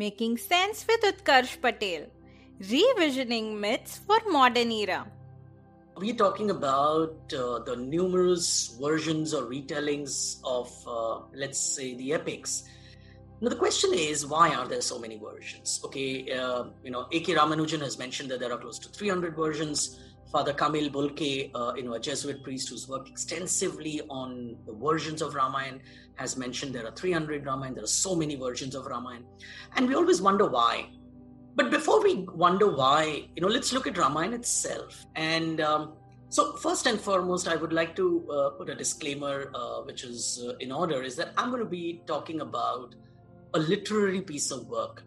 Making Sense with Utkarsh Patel. Revisioning Myths for Modern Era. We're talking about uh, the numerous versions or retellings of, uh, let's say, the epics. Now, the question is, why are there so many versions? Okay, uh, you know, A.K. Ramanujan has mentioned that there are close to 300 versions. Father Camille Bulcke, uh, you know, a Jesuit priest who's worked extensively on the versions of Ramayana, has mentioned there are 300 Ramayana. There are so many versions of Ramayana, and we always wonder why. But before we wonder why, you know, let's look at Ramayana itself. And um, so, first and foremost, I would like to uh, put a disclaimer, uh, which is uh, in order, is that I'm going to be talking about a literary piece of work.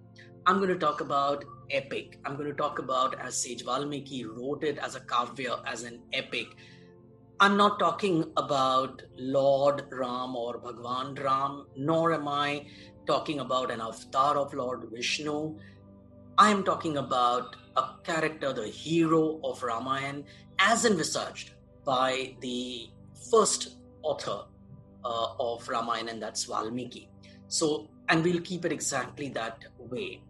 I'm going to talk about epic. I'm going to talk about as Sage Valmiki wrote it as a kavya, as an epic. I'm not talking about Lord Ram or Bhagwan Ram, nor am I talking about an avatar of Lord Vishnu. I am talking about a character, the hero of Ramayana, as envisaged by the first author uh, of Ramayana, and that's Valmiki. So, and we'll keep it exactly that way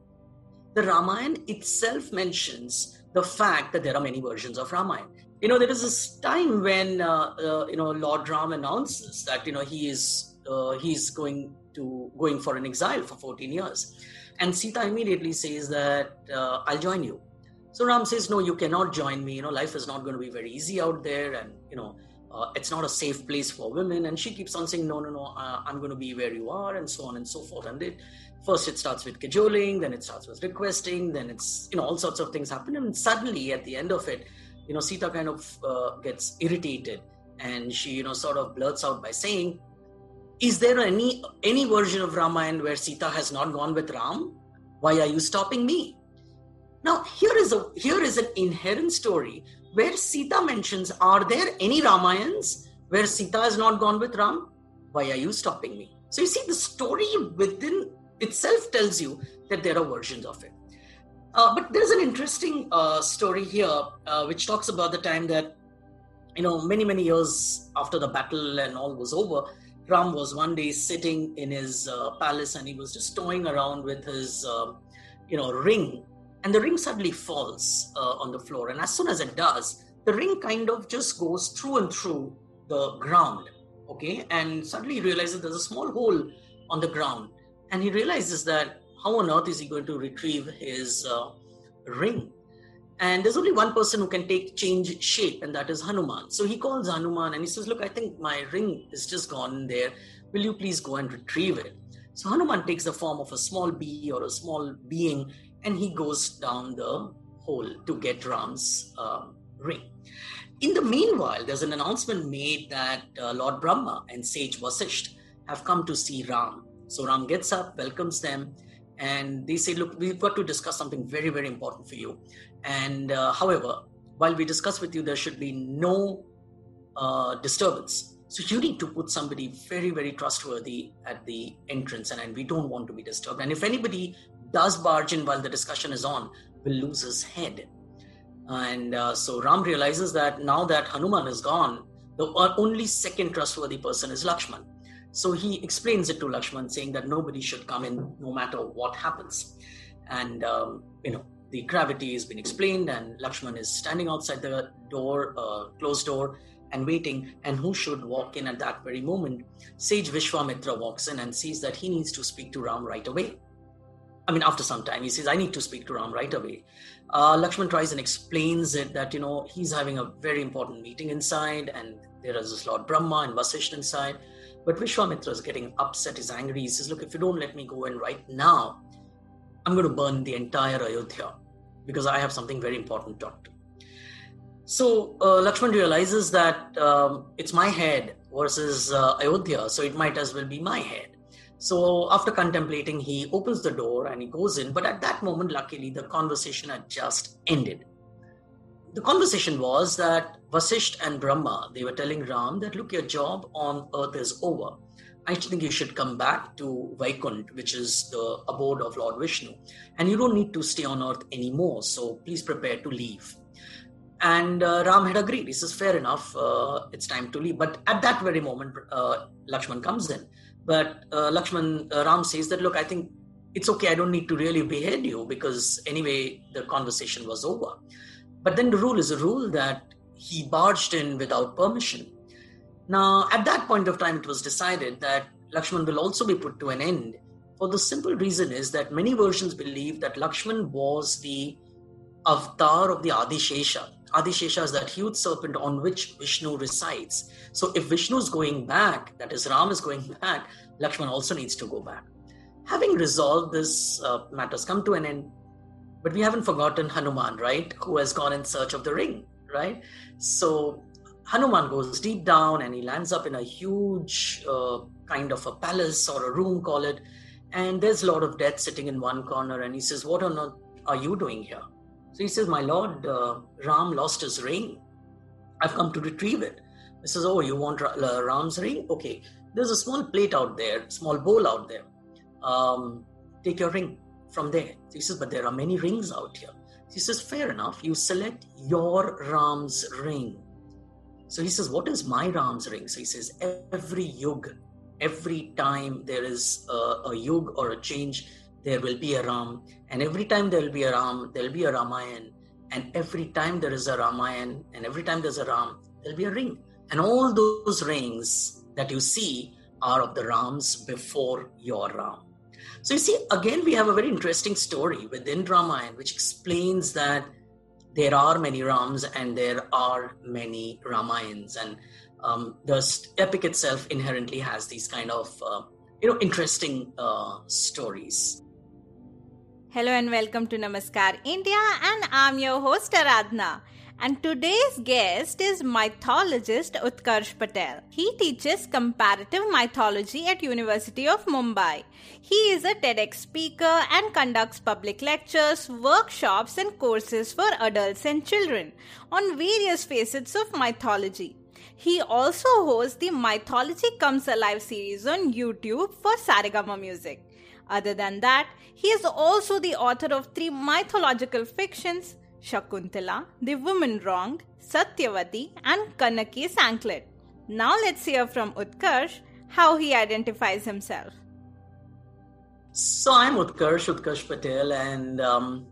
the Ramayana itself mentions the fact that there are many versions of Ramayana. You know, there is this time when uh, uh, you know Lord Ram announces that you know he is uh, he's going to going for an exile for 14 years, and Sita immediately says that uh, I'll join you. So Ram says, "No, you cannot join me. You know, life is not going to be very easy out there, and you know." Uh, it's not a safe place for women and she keeps on saying no no no uh, i'm going to be where you are and so on and so forth and they first it starts with cajoling then it starts with requesting then it's you know all sorts of things happen and suddenly at the end of it you know sita kind of uh, gets irritated and she you know sort of blurts out by saying is there any any version of ramayana where sita has not gone with ram? Why are you stopping me? Now here is a here is an inherent story where sita mentions are there any ramayans where sita has not gone with ram? Why are you stopping me? So you see the story within itself tells you that there are versions of it. Uh, but there's an interesting uh, story here uh, which talks about the time that, you know, many, many years after the battle and all was over, Ram was one day sitting in his uh, palace and he was just toying around with his, um, you know, ring. And the ring suddenly falls uh, on the floor. And as soon as it does, the ring kind of just goes through and through the ground. Okay. And suddenly he realizes there's a small hole on the ground and he realizes that how on earth is he going to retrieve his uh, ring? And there's only one person who can take change shape, and that is Hanuman. So he calls Hanuman and he says, Look, I think my ring is just gone there. Will you please go and retrieve it? So Hanuman takes the form of a small bee or a small being and he goes down the hole to get Ram's uh, ring. In the meanwhile, there's an announcement made that uh, Lord Brahma and sage Vasisht have come to see Ram so Ram gets up, welcomes them, and they say, Look, we've got to discuss something very, very important for you. And uh, however, while we discuss with you, there should be no uh, disturbance. So you need to put somebody very, very trustworthy at the entrance, and, and we don't want to be disturbed. And if anybody does barge in while the discussion is on, will lose his head. And uh, so Ram realizes that now that Hanuman is gone, the only second trustworthy person is Lakshman. So he explains it to Lakshman, saying that nobody should come in no matter what happens. And, um, you know, the gravity has been explained, and Lakshman is standing outside the door, uh, closed door, and waiting. And who should walk in at that very moment? Sage Vishwamitra walks in and sees that he needs to speak to Ram right away. I mean, after some time, he says, I need to speak to Ram right away. Uh, Lakshman tries and explains it that, you know, he's having a very important meeting inside and there is this Lord Brahma and Vasishtha inside. But Vishwamitra is getting upset, he's angry. He says, Look, if you don't let me go in right now, I'm going to burn the entire Ayodhya because I have something very important to talk to. So uh, Lakshman realizes that um, it's my head versus uh, Ayodhya, so it might as well be my head. So after contemplating, he opens the door and he goes in. But at that moment, luckily, the conversation had just ended. The conversation was that Vasisht and Brahma, they were telling Ram that, look, your job on earth is over. I think you should come back to Vaikunt, which is the abode of Lord Vishnu. And you don't need to stay on earth anymore. So please prepare to leave. And uh, Ram had agreed. He says, fair enough, uh, it's time to leave. But at that very moment, uh, Lakshman comes in but uh, Lakshman uh, Ram says that, look, I think it's okay. I don't need to really behead you because anyway, the conversation was over. But then the rule is a rule that he barged in without permission. Now, at that point of time, it was decided that Lakshman will also be put to an end. For the simple reason is that many versions believe that Lakshman was the avatar of the Adishesha. Adishesha is that huge serpent on which Vishnu resides. So if Vishnu is going back, that is Ram is going back, Lakshman also needs to go back. Having resolved this uh, matters come to an end, but we haven't forgotten Hanuman, right? Who has gone in search of the ring, right? So Hanuman goes deep down and he lands up in a huge uh, kind of a palace or a room, call it. And there's a lot of death sitting in one corner. And he says, What on earth are you doing here? So he says, My lord, uh, Ram lost his ring. I've come to retrieve it. He says, Oh, you want uh, Ram's ring? Okay. There's a small plate out there, small bowl out there. Um, take your ring from there. He says, But there are many rings out here. He says, Fair enough. You select your Ram's ring. So he says, What is my Ram's ring? So he says, Every yug, every time there is a, a yug or a change, there will be a Ram. And every time there will be a Ram, there will be a Ramayan. And every time there is a Ramayan, and every time there's a Ram, there'll be a ring. And all those rings that you see are of the Rams before your Ram. So you see, again, we have a very interesting story within Ramayan which explains that there are many Rams and there are many Ramayans. And um, the epic itself inherently has these kind of uh, you know interesting uh, stories. Hello and welcome to Namaskar India, and I'm your host Aradhna. And today's guest is mythologist Utkarsh Patel. He teaches comparative mythology at University of Mumbai. He is a TEDx speaker and conducts public lectures, workshops and courses for adults and children on various facets of mythology. He also hosts the Mythology Comes Alive series on YouTube for Saregama Music. Other than that, he is also the author of three mythological fictions Shakuntala, The Woman wrong, Satyavati, and Kannaki's Anklet. Now let's hear from Utkarsh how he identifies himself. So I'm Utkarsh, Utkarsh Patel, and um,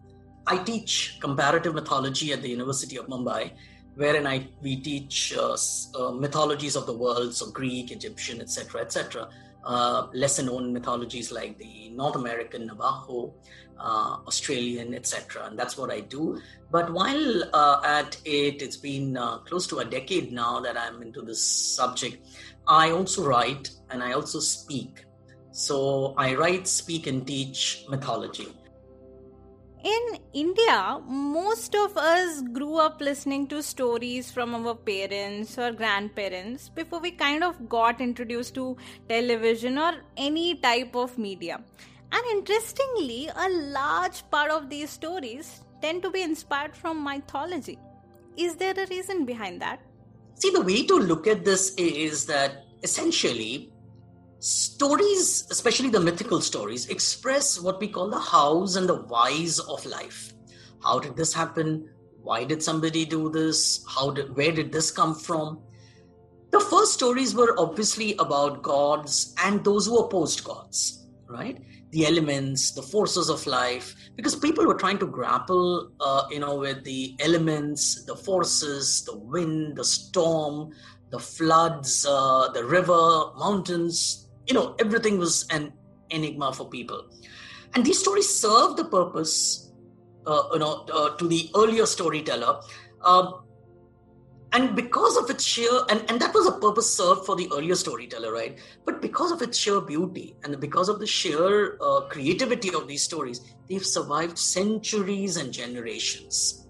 I teach comparative mythology at the University of Mumbai, wherein I we teach uh, uh, mythologies of the world, so Greek, Egyptian, etc., etc uh, lesser known mythologies like the North American Navajo, uh, Australian, etc. And that's what I do. But while uh, at it, it's been uh, close to a decade now that I'm into this subject. I also write and I also speak. So I write, speak, and teach mythology in India, most of us grew up listening to stories from our parents or grandparents before we kind of got introduced to television or any type of media. And interestingly, a large part of these stories tend to be inspired from mythology. Is there a reason behind that? See, the way to look at this is that essentially Stories, especially the mythical stories, express what we call the hows and the whys of life. How did this happen? Why did somebody do this? How did where did this come from? The first stories were obviously about gods and those who opposed gods, right? The elements, the forces of life, because people were trying to grapple, uh, you know, with the elements, the forces, the wind, the storm, the floods, uh, the river, mountains, you know everything was an enigma for people and these stories serve the purpose, uh, you know, uh, to the earlier storyteller. Uh, and because of its sheer and, and that was a purpose served for the earlier storyteller right but because of its sheer beauty and because of the sheer uh, creativity of these stories they've survived centuries and generations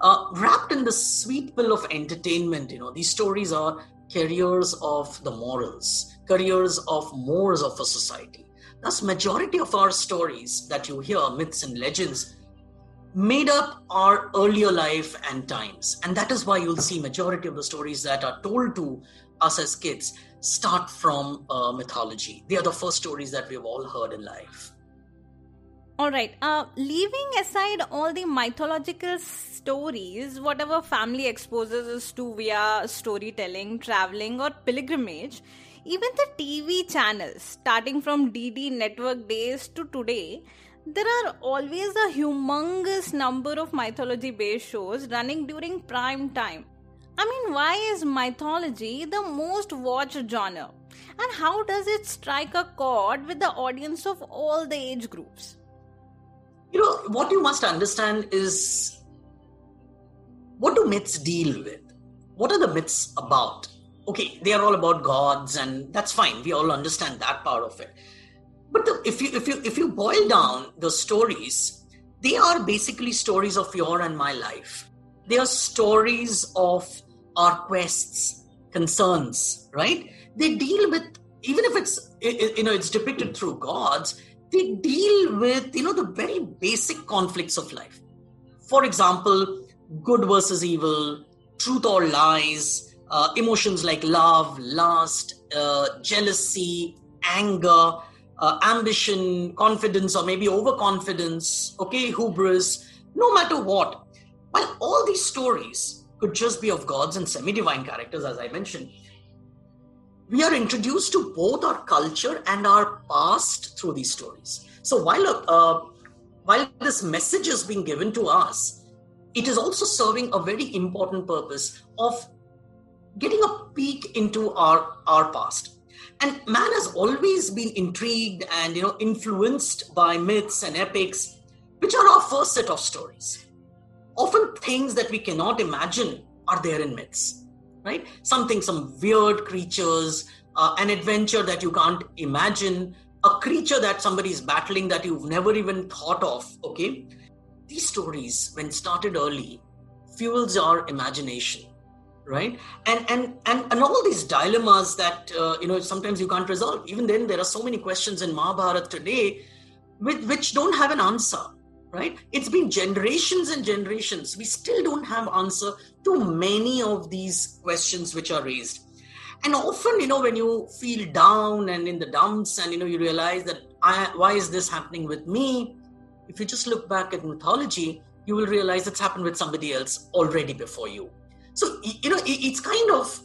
uh, wrapped in the sweet pill of entertainment you know these stories are carriers of the morals carriers of mores of a society. Thus majority of our stories that you hear myths and legends made up our earlier life and times. And that is why you'll see majority of the stories that are told to us as kids start from uh, mythology. They are the first stories that we've all heard in life all right uh, leaving aside all the mythological stories whatever family exposes us to via storytelling traveling or pilgrimage even the tv channels starting from dd network days to today there are always a humongous number of mythology based shows running during prime time. I mean, why is mythology the most watched genre? And how does it strike a chord with the audience of all the age groups? You know, what you must understand is what do myths deal with? What are the myths about? Okay, they are all about gods, and that's fine. We all understand that part of it. But the, if you if you if you boil down the stories, they are basically stories of your and my life. They are stories of our quests, concerns, right? They deal with even if it's you know it's depicted through gods. They deal with you know the very basic conflicts of life. For example, good versus evil, truth or lies, uh, emotions like love, lust, uh, jealousy, anger uh, ambition, confidence, or maybe overconfidence, okay, hubris, no matter what. While all these stories could just be of gods and semi divine characters, as I mentioned, we are introduced to both our culture and our past through these stories. So while, uh, while this message is being given to us, it is also serving a very important purpose of getting a peek into our, our past. And man has always been intrigued and you know influenced by myths and epics which are our first set of stories. Often things that we cannot imagine are there in myths right? Something some weird creatures uh, an adventure that you can't imagine a creature that somebody is battling that you've never even thought of okay? These stories when started early fuels our imagination right? And and and, and all these dilemmas that uh, you know sometimes you can't resolve. Even then there are so many questions in mahabharata today with, which don't have an answer right? It's been generations and generations. We still don't have answer to many of these questions which are raised. And often you know when you feel down and in the dumps and you know you realize that I, why is this happening with me? If you just look back at mythology you will realize it's happened with somebody else already before you. So, you know, it's kind of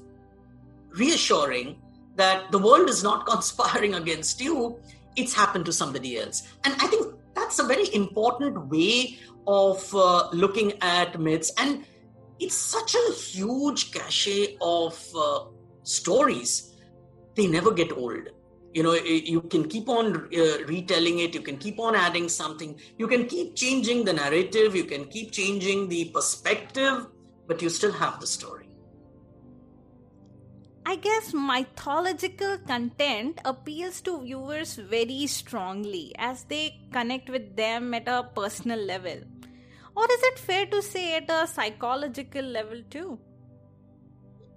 reassuring that the world is not conspiring against you, it's happened to somebody else. And I think that's a very important way of uh, looking at myths. And it's such a huge cachet of uh, stories, they never get old. You know, you can keep on uh, retelling it, you can keep on adding something, you can keep changing the narrative, you can keep changing the perspective but you still have the story. I guess mythological content appeals to viewers very strongly as they connect with them at a personal level. Or is it fair to say at a psychological level too?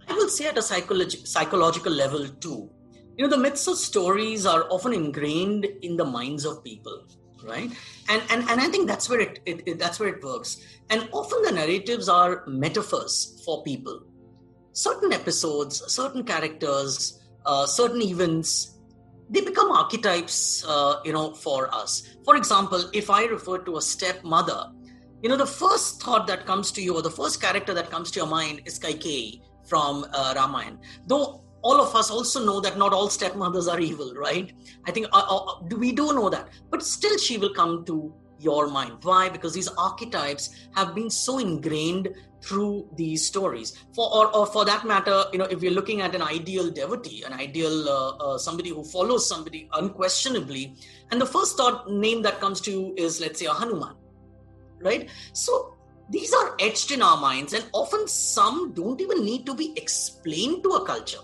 I will say at a psychologi- psychological level too. You know, the myths of stories are often ingrained in the minds of people right and and, and i think that's where it, it, it, that's where it works and often the narratives are metaphors for people certain episodes certain characters uh, certain events they become archetypes uh, you know for us for example if i refer to a stepmother you know the first thought that comes to you or the first character that comes to your mind is kaikeyi from uh, ramayana though all of us also know that not all stepmothers are evil, right? I think uh, uh, we do know that, but still she will come to your mind. Why? Because these archetypes have been so ingrained through these stories. For or, or for that matter, you know, if you're looking at an ideal devotee, an ideal uh, uh, somebody who follows somebody unquestionably, and the first thought name that comes to you is, let's say, a Hanuman, right? So these are etched in our minds, and often some don't even need to be explained to a culture.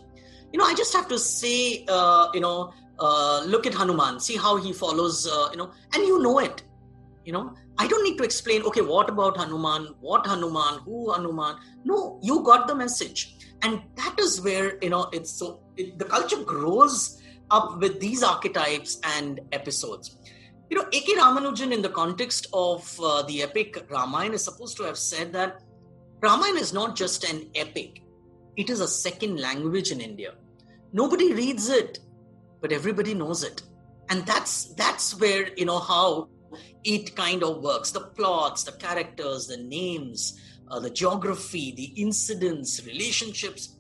You know, I just have to say, uh, you know, uh, look at Hanuman, see how he follows, uh, you know, and you know it. You know, I don't need to explain, okay, what about Hanuman? What Hanuman? Who Hanuman? No, you got the message. And that is where, you know, it's so, it, the culture grows up with these archetypes and episodes. You know, A.K. Ramanujan, in the context of uh, the epic Ramayana, is supposed to have said that Ramayana is not just an epic, it is a second language in India. Nobody reads it, but everybody knows it. And that's that's where you know how it kind of works. The plots, the characters, the names, uh, the geography, the incidents, relationships,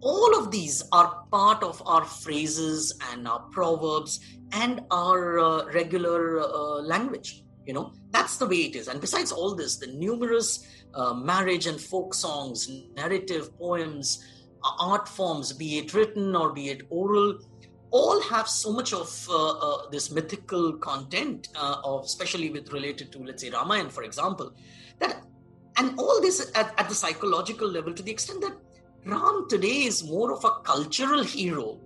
all of these are part of our phrases and our proverbs and our uh, regular uh, language you know that's the way it is and besides all this the numerous uh, marriage and folk songs narrative poems art forms be it written or be it oral all have so much of uh, uh, this mythical content of especially with related to let's say ramayana for example that and all this at, at the psychological level to the extent that ram today is more of a cultural hero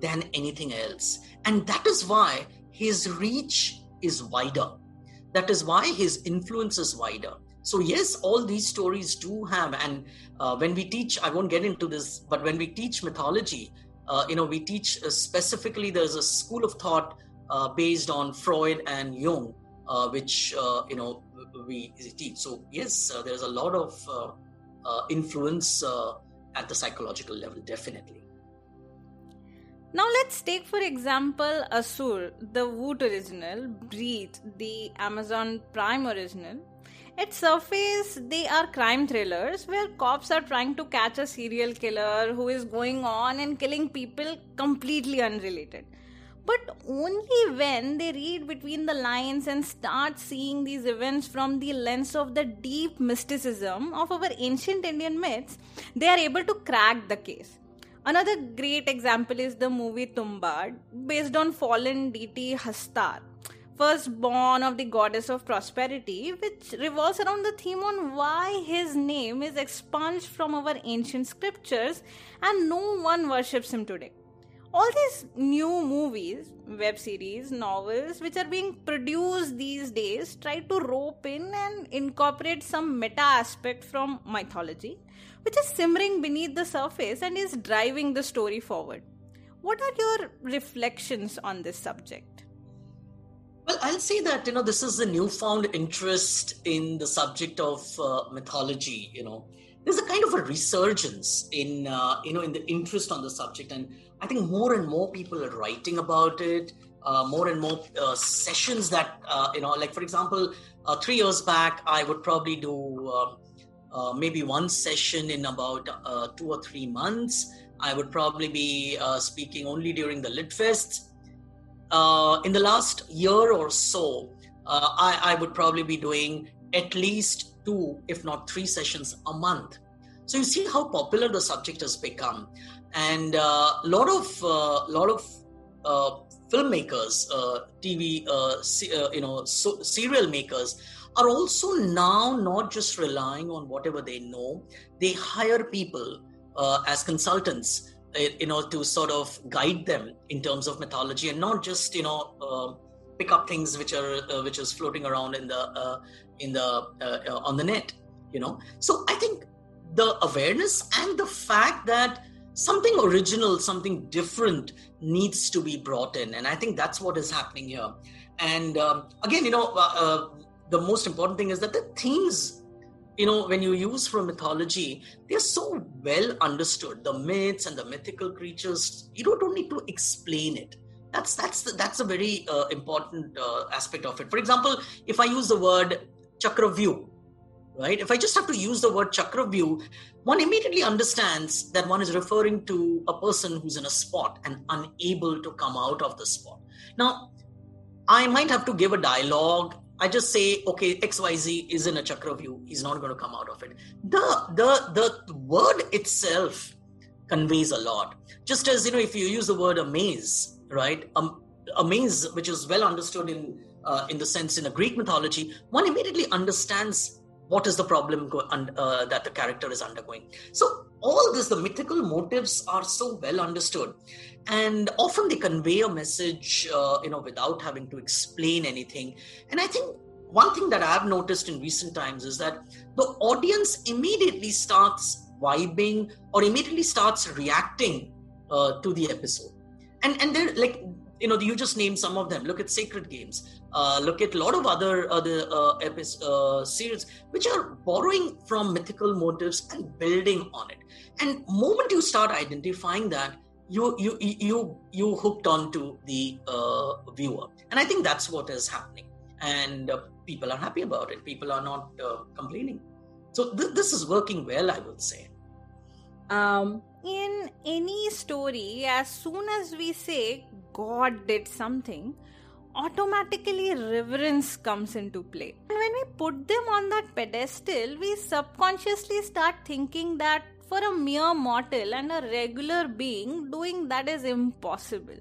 than anything else and that is why his reach is wider. That is why his influence is wider. So, yes, all these stories do have, and uh, when we teach, I won't get into this, but when we teach mythology, uh, you know, we teach uh, specifically, there's a school of thought uh, based on Freud and Jung, uh, which, you know, we teach. So, yes, there's a lot of influence at the psychological level, definitely. Now let's take for example Asur, the Voot original, Breathe, the Amazon Prime original. At surface, they are crime thrillers where cops are trying to catch a serial killer who is going on and killing people completely unrelated. But only when they read between the lines and start seeing these events from the lens of the deep mysticism of our ancient Indian myths, they are able to crack the case. Another great example is the movie Tumbbad, based on fallen deity Hastar, first born of the goddess of prosperity, which revolves around the theme on why his name is expunged from our ancient scriptures and no one worships him today. All these new movies, web series, novels, which are being produced these days, try to rope in and incorporate some meta aspect from mythology which is simmering beneath the surface and is driving the story forward. What are your reflections on this subject? I'll say that you know this is a newfound interest in the subject of uh, mythology. You know, there's a kind of a resurgence in uh, you know in the interest on the subject, and I think more and more people are writing about it. Uh, more and more uh, sessions that uh, you know, like for example, uh, three years back, I would probably do um, uh, maybe one session in about uh, two or three months. I would probably be uh, speaking only during the Lit Fests. Uh, in the last year or so, uh, I, I, would probably be doing at least two, if not three sessions a month. So you see how popular the subject has become, and a lot of lot of filmmakers, TV, you know, so, serial makers are also now not just relying on whatever they know, they hire people uh, as consultants uh, you know to sort of guide them in terms of mythology and not just you know uh, pick up things which are uh, which is floating around in the uh, in the uh, on the net you know. So i think the awareness and the fact that something original something different needs to be brought in. And i think that's what is happening here. And um, again you know the most important thing is that the themes you know when you use from mythology they're so well understood the myths and the mythical creatures. You don't, don't need to explain it. That's that's the, that's a very uh, important uh, aspect of it. For example if i use the word chakravyu right? If i just have to use the word chakravyu one immediately understands that one is referring to a person who's in a spot and unable to come out of the spot. Now i might have to give a dialogue I just say, okay, XYZ is in a chakravyu. he's not going to come out of it. The the the word itself conveys a lot. Just as you know, if you use the word amaze, right? Um, amaze, which is well understood in uh, in the sense in a Greek mythology, one immediately understands what is the problem go- uh, that the character is undergoing. So all this, the mythical motives are so well understood, and often they convey a message, uh, you know, without having to explain anything. And I think one thing that I've noticed in recent times is that the audience immediately starts vibing or immediately starts reacting uh, to the episode. And and they're like you know you just name some of them look at sacred games uh, look at a lot of other other uh, episodes, uh, series which are borrowing from mythical motives and building on it. And moment you start identifying that you you you you hooked on to the uh, viewer. And i think that's what is happening. And uh, people are happy about it. People are not uh, complaining. So th- this is working well i would say. Um in any story as soon as we say god did something automatically reverence comes into play. And when we put them on that pedestal, we subconsciously start thinking that for a mere mortal and a regular being, doing that is impossible.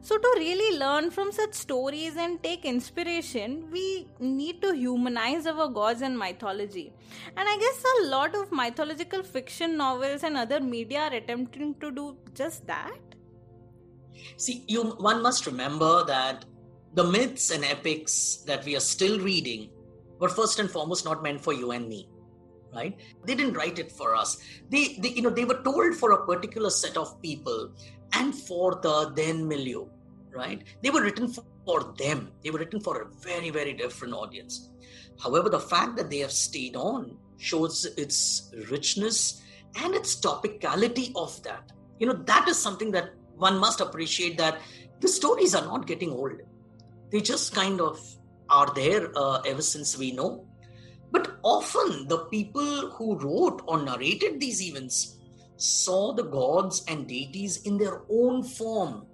So, to really learn from such stories and take inspiration, we need to humanize our gods and mythology. And I guess a lot of mythological fiction novels and other media are attempting to do just that. See, you one must remember that the myths and epics that we are still reading were first and foremost not meant for you and me right? They didn't write it for us. They, they you know they were told for a particular set of people and for the then milieu right? They were written for, for them. They were written for a very very different audience. However the fact that they have stayed on shows its richness and its topicality of that. You know that is something that one must appreciate that the stories are not getting old they just kind of are there uh, ever since we know. But often the people who wrote or narrated these events saw the gods and deities in their own form.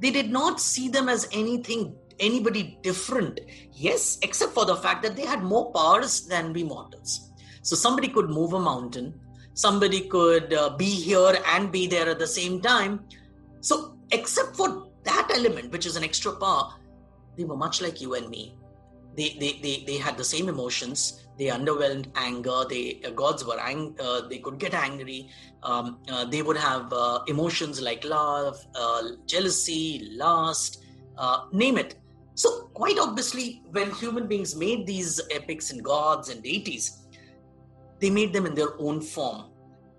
They did not see them as anything, anybody different. Yes, except for the fact that they had more powers than we mortals. So somebody could move a mountain, somebody could uh, be here and be there at the same time. So, except for that element, which is an extra power, they were much like you and me. They, they, they, they had the same emotions. They underwhelmed anger. They uh, gods were ang- uh, they could get angry. Um, uh, they would have uh, emotions like love, uh, jealousy, lust, uh, name it. So quite obviously, when human beings made these epics and gods and deities, they made them in their own form.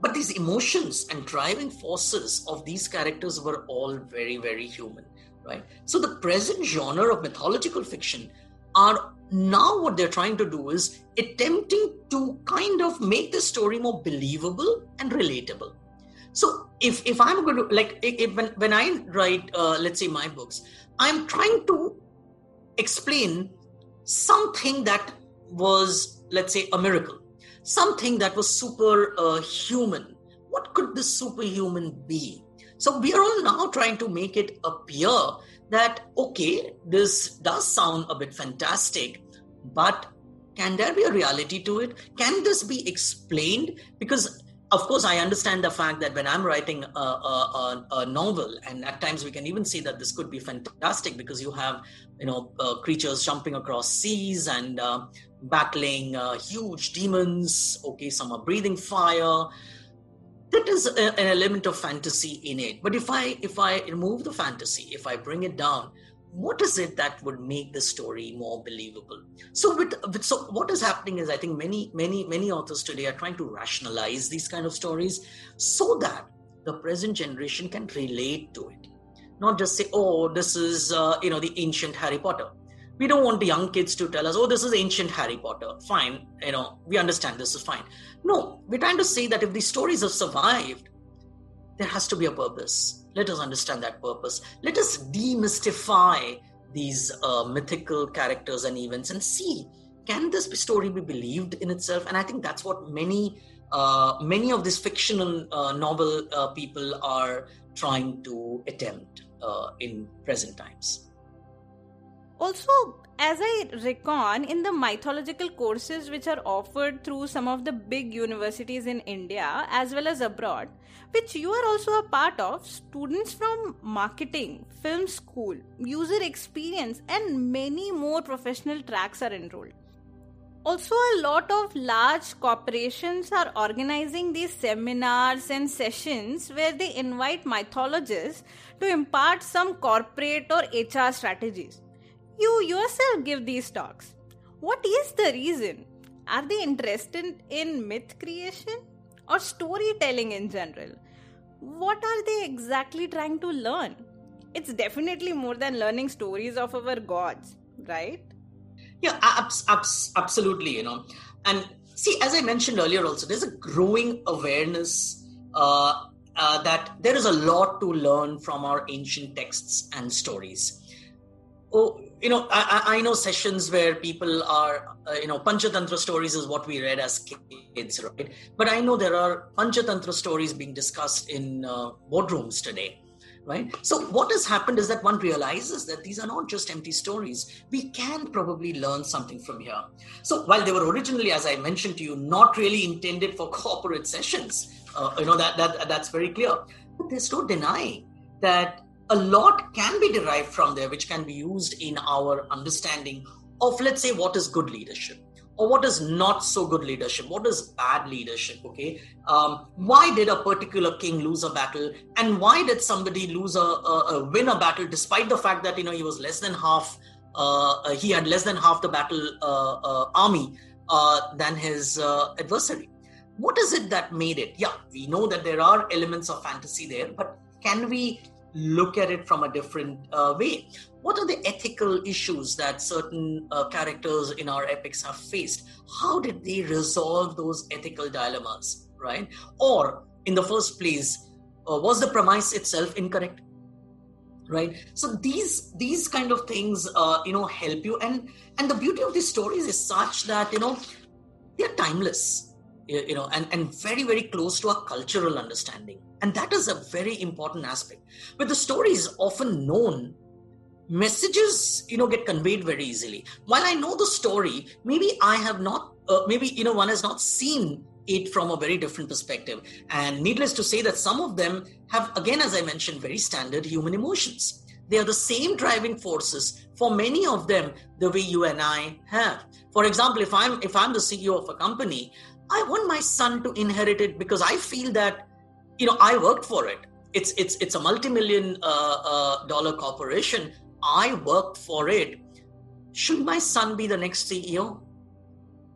But these emotions and driving forces of these characters were all very, very human right? So the present genre of mythological fiction are now what they're trying to do is attempting to kind of make the story more believable and relatable. So if if I'm going to like if, when when I write uh, let's say my books, I'm trying to explain something that was let's say a miracle, something that was super uh, human. What could this superhuman be? So we are all now trying to make it appear that, okay, this does sound a bit fantastic, but can there be a reality to it? Can this be explained? Because of course, I understand the fact that when I'm writing a, a, a, novel, and at times we can even say that this could be fantastic because you have, you know, uh, creatures jumping across seas and uh, battling uh, huge demons. Okay, some are breathing fire that is a, an element of fantasy in it but if i if i remove the fantasy if i bring it down what is it that would make the story more believable so with, with so what is happening is i think many many many authors today are trying to rationalize these kind of stories so that the present generation can relate to it not just say oh this is uh, you know the ancient harry potter we don't want the young kids to tell us, oh, this is ancient Harry Potter. Fine, you know, we understand this is fine. No, we're trying to say that if these stories have survived, there has to be a purpose. Let us understand that purpose. Let us demystify these uh, mythical characters and events and see can this story be believed in itself? And I think that's what many uh, many of these fictional uh, novel uh, people are trying to attempt uh, in present times. Also, as I reckon, in the mythological courses which are offered through some of the big universities in India as well as abroad, which you are also a part of, students from marketing, film school, user experience, and many more professional tracks are enrolled. Also, a lot of large corporations are organizing these seminars and sessions where they invite mythologists to impart some corporate or HR strategies. You yourself give these talks. What is the reason? Are they interested in myth creation or storytelling in general? What are they exactly trying to learn? It's definitely more than learning stories of our gods, right? Yeah, abs- abs- absolutely. You know, and see, as I mentioned earlier, also there's a growing awareness uh, uh, that there is a lot to learn from our ancient texts and stories. Oh, you know, I, I know sessions where people are, uh, you know, Panchatantra stories is what we read as kids, right? But I know there are Panchatantra stories being discussed in uh, boardrooms today right? So what has happened is that one realizes that these are not just empty stories. We can probably learn something from here. So while they were originally, as I mentioned to you, not really intended for corporate sessions, uh, you know that that that's very clear. But there's no denying that a lot can be derived from there, which can be used in our understanding of, let's say, what is good leadership or what is not so good leadership what is bad leadership okay? Um, why did a particular king lose a battle and why did somebody lose a, a, a win a battle despite the fact that you know he was less than half uh, uh he had less than half the battle uh, uh, army uh, than his uh, adversary? What is it that made it? Yeah we know that there are elements of fantasy there but can we look at it from a different way. What are the ethical issues that certain uh, characters in our epics have faced? How did they resolve those ethical dilemmas right? Or in the first place uh, was the premise itself incorrect? Right? So these these kind of things uh, you know help you. And and the beauty of these stories is such that you know they're timeless you know and and very very close to our cultural understanding. And that is a very important aspect. But the story is often known. Messages you know get conveyed very easily. While i know the story maybe i have not uh, maybe you know one has not seen it from a very different perspective. And needless to say that some of them have again as i mentioned very standard human emotions. They are the same driving forces for many of them the way you and i have. For example if i'm if i'm the ceo of a company i want my son to inherit it because i feel that you know i worked for it it's it's it's a multi-million uh, uh, dollar corporation I worked for it. Should my son be the next CEO?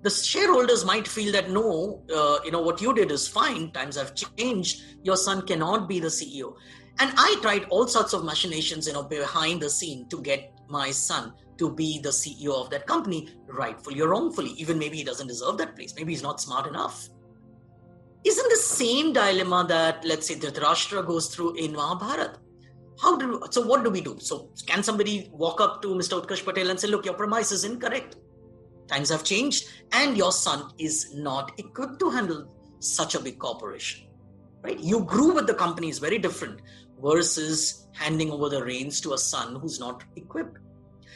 The shareholders might feel that no, uh, you know, what you did is fine, times have changed, your son cannot be the CEO. And I tried all sorts of machinations, you know, behind the scene to get my son to be the CEO of that company, rightfully or wrongfully. Even maybe he doesn't deserve that place. Maybe he's not smart enough. Isn't the same dilemma that, let's say, Dhritarashtra goes through in Mahabharata? how do so what do we do so can somebody walk up to mr utkarsh patel and say look your premise is incorrect times have changed and your son is not equipped to handle such a big corporation right you grew with the company is very different versus handing over the reins to a son who's not equipped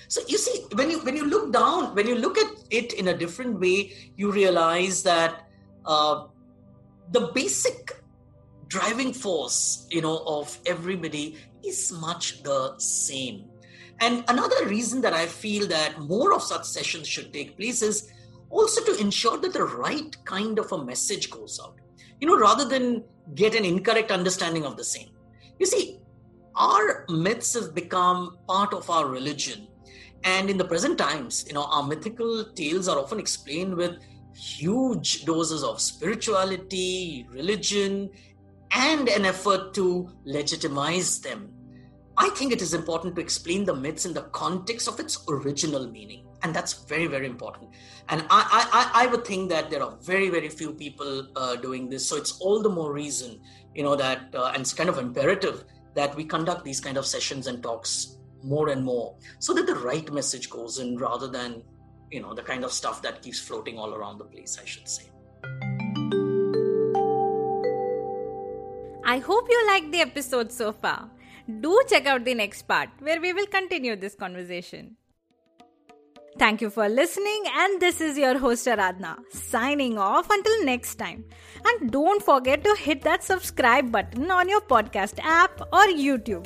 so you see when you when you look down when you look at it in a different way you realize that uh, the basic driving force you know of everybody is much the same. And another reason that I feel that more of such sessions should take place is also to ensure that the right kind of a message goes out, you know, rather than get an incorrect understanding of the same. You see, our myths have become part of our religion. And in the present times, you know, our mythical tales are often explained with huge doses of spirituality, religion, and an effort to legitimize them. I think it is important to explain the myths in the context of its original meaning. And that's very, very important. And I, I, I would think that there are very, very few people uh, doing this. So it's all the more reason, you know, that, uh, and it's kind of imperative that we conduct these kind of sessions and talks more and more so that the right message goes in rather than, you know, the kind of stuff that keeps floating all around the place, I should say. I hope you liked the episode so far. Do check out the next part where we will continue this conversation. Thank you for listening, and this is your host Aradhna signing off until next time. And don't forget to hit that subscribe button on your podcast app or YouTube